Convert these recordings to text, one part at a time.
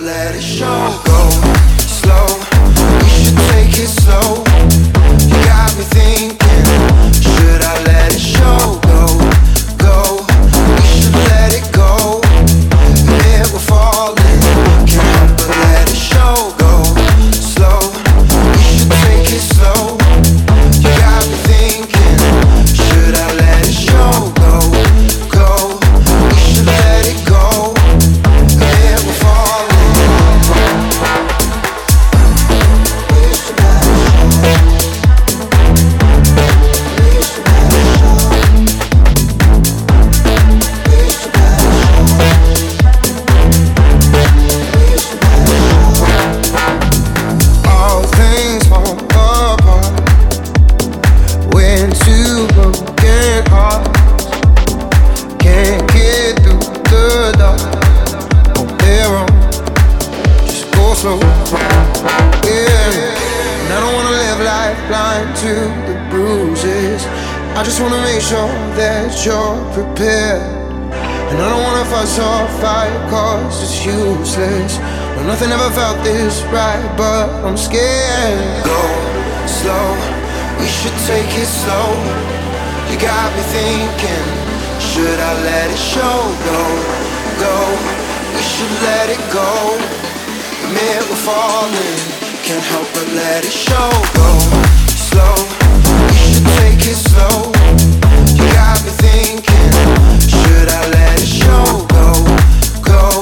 let it show. Go slow, we should take it slow. You got me thinking, should I let it show? Go right, but I'm scared. Go slow, we should take it slow. You got me thinking, should I let it show? Go, go, we should let it go. Admit we're falling, can't help but let it show. Go slow, we should take it slow. You got me thinking, should I let it show? Go, go.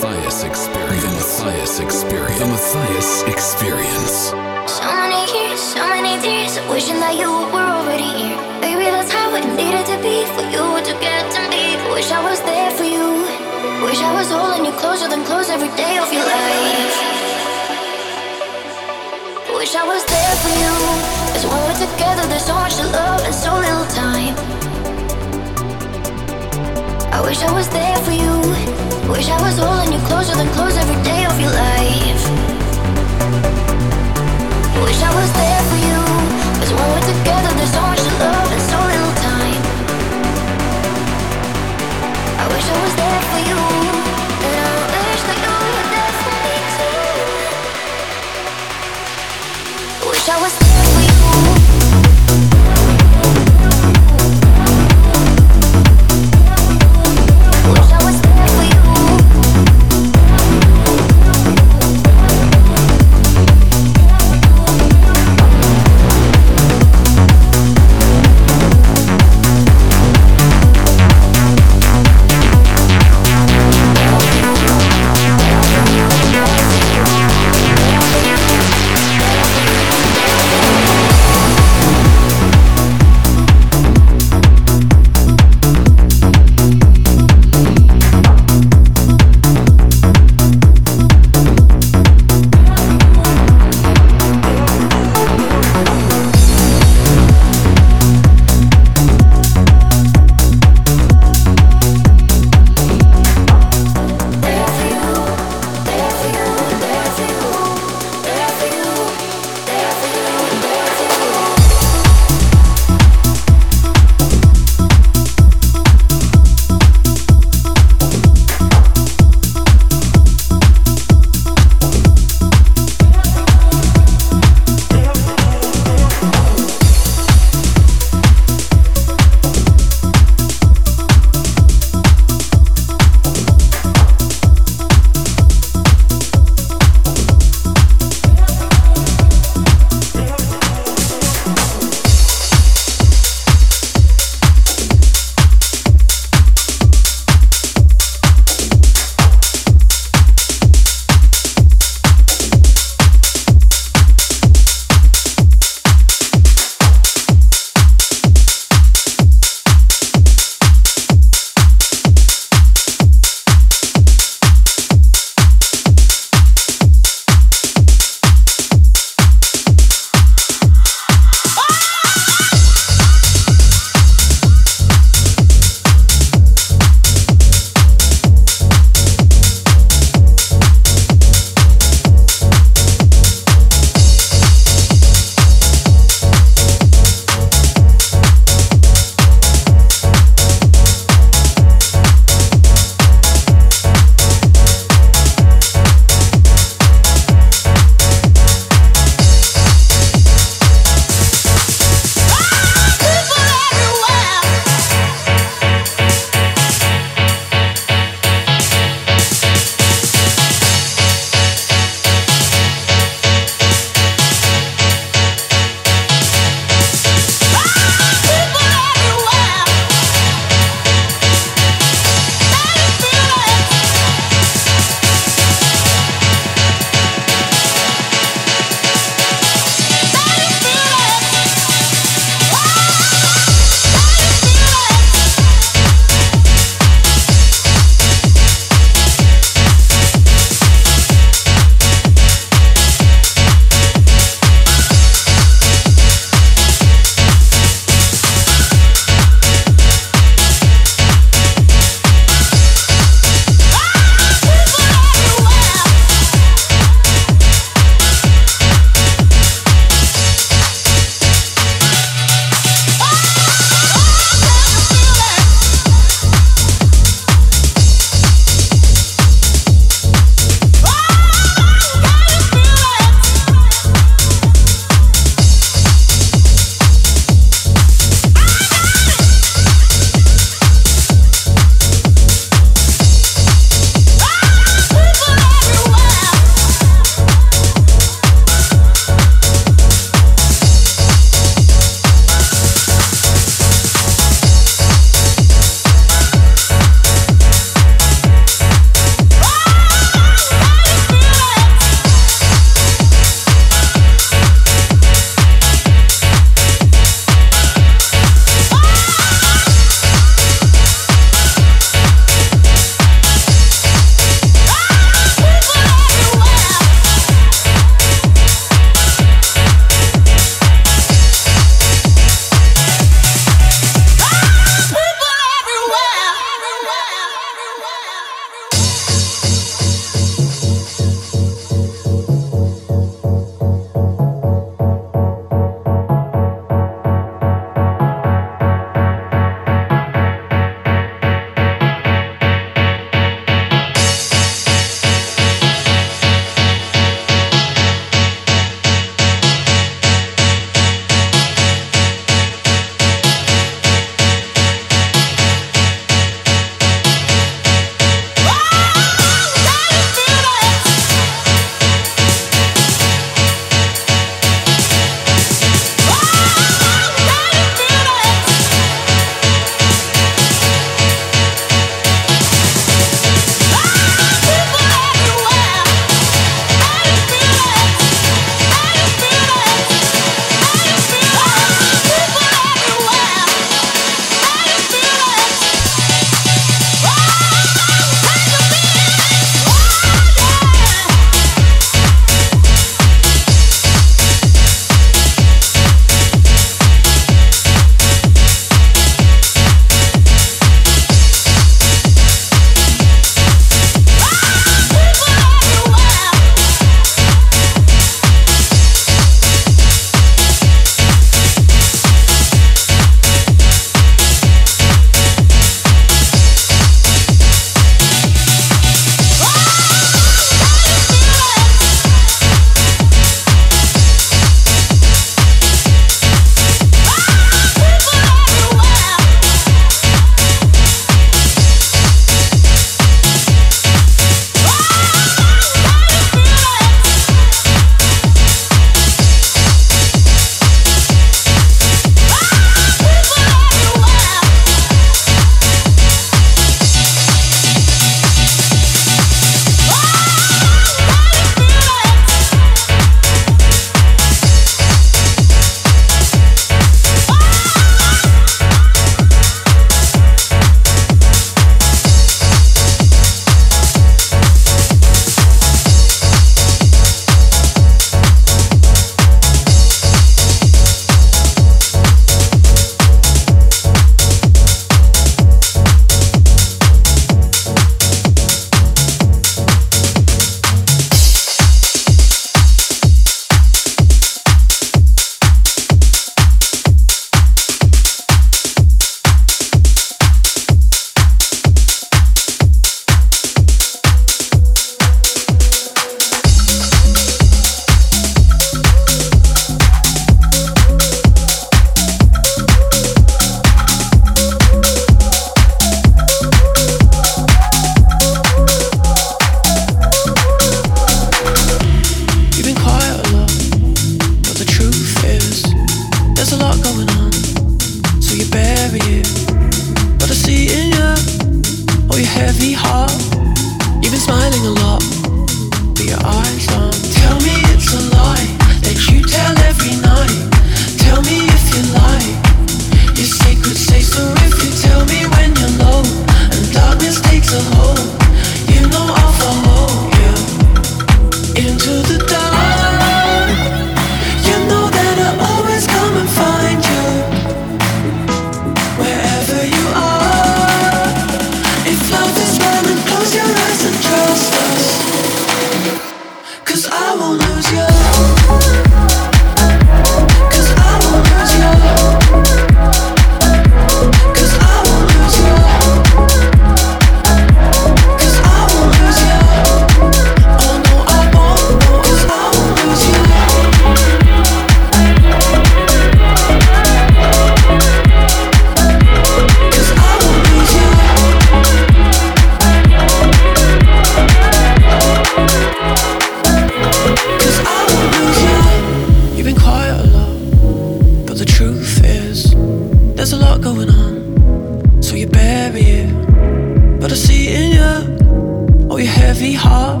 heavy heart.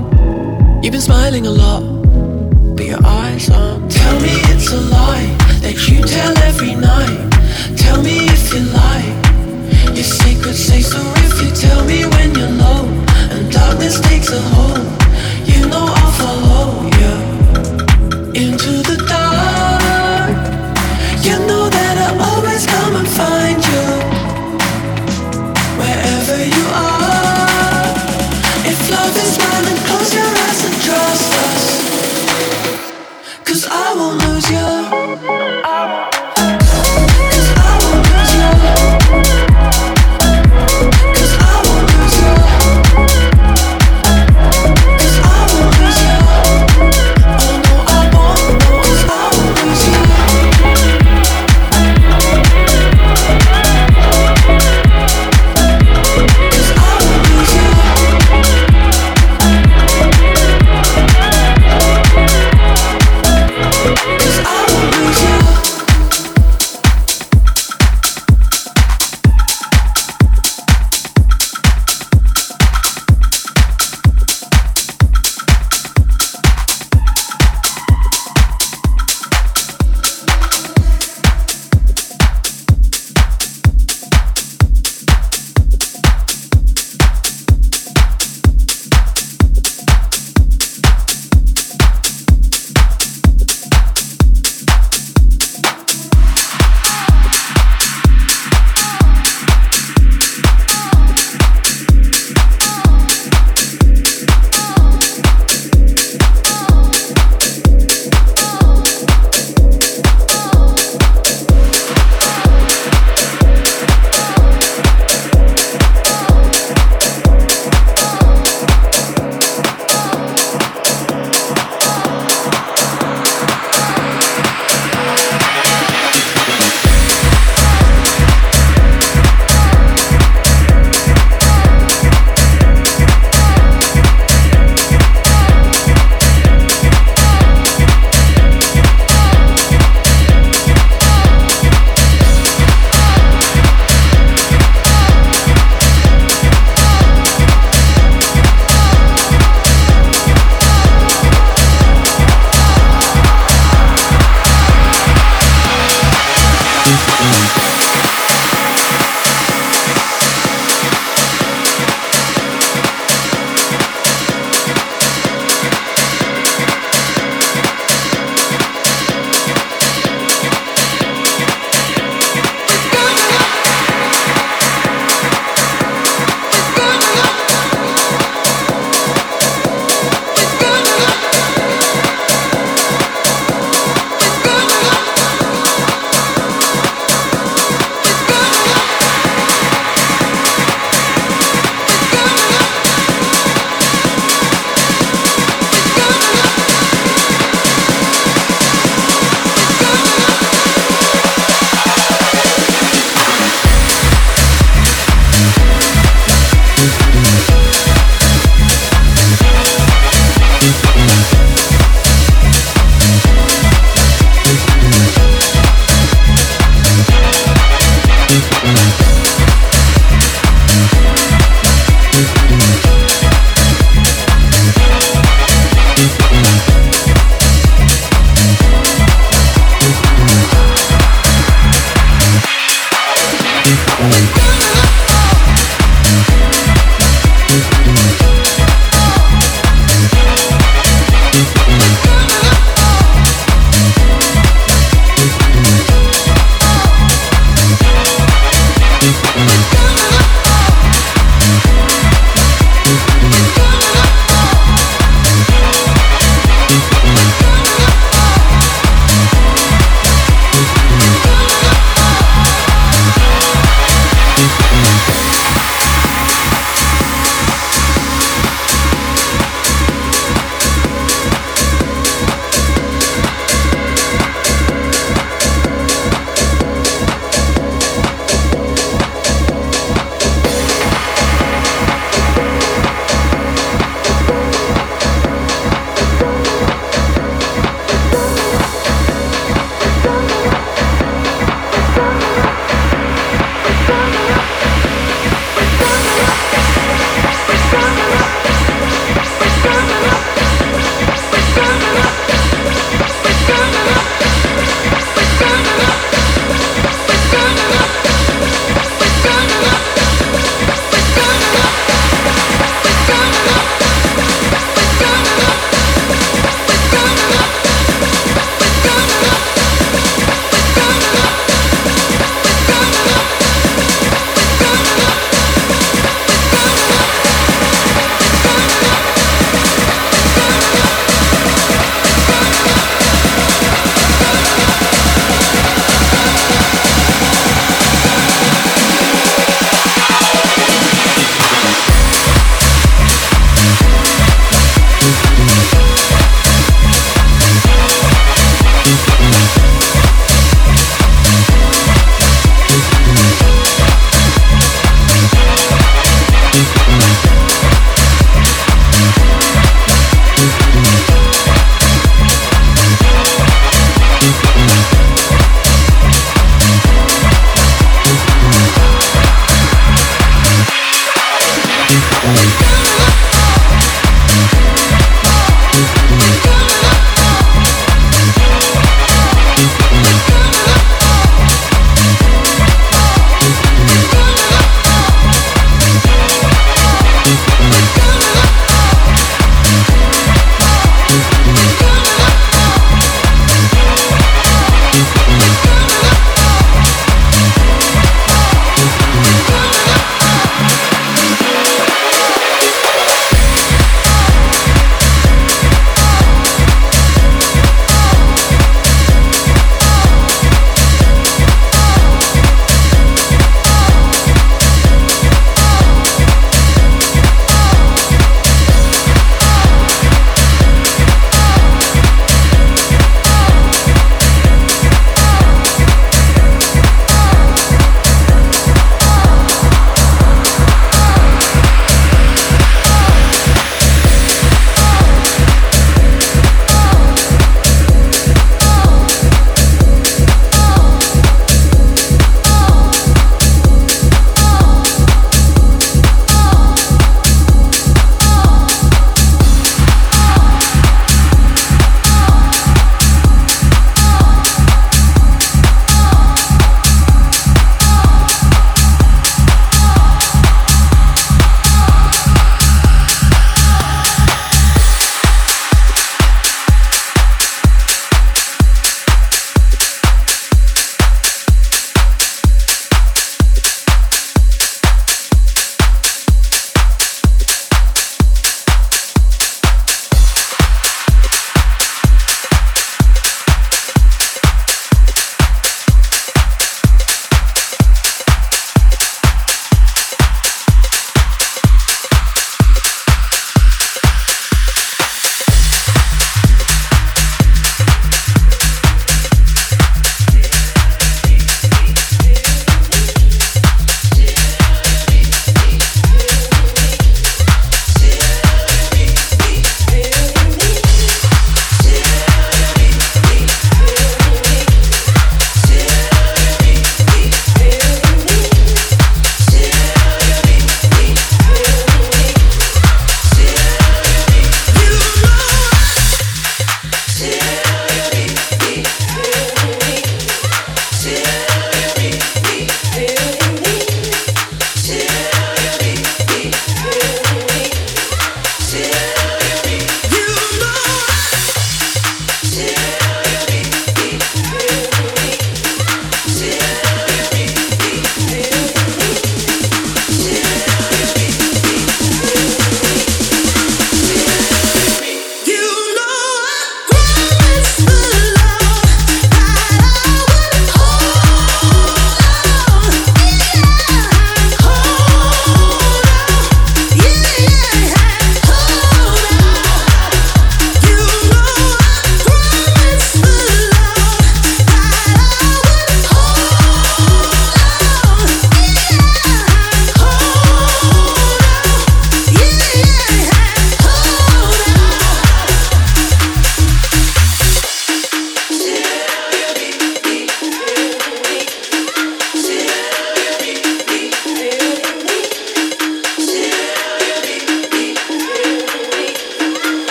You've been smiling a lot, but your eyes aren't. Tell me it's a lie that you tell every night. Tell me if you lie. Your secrets say so if you tell me when you're low and darkness takes a hold. You know I'll follow you into the dark.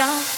love.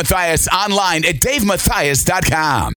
Mathias online at davemathias.com.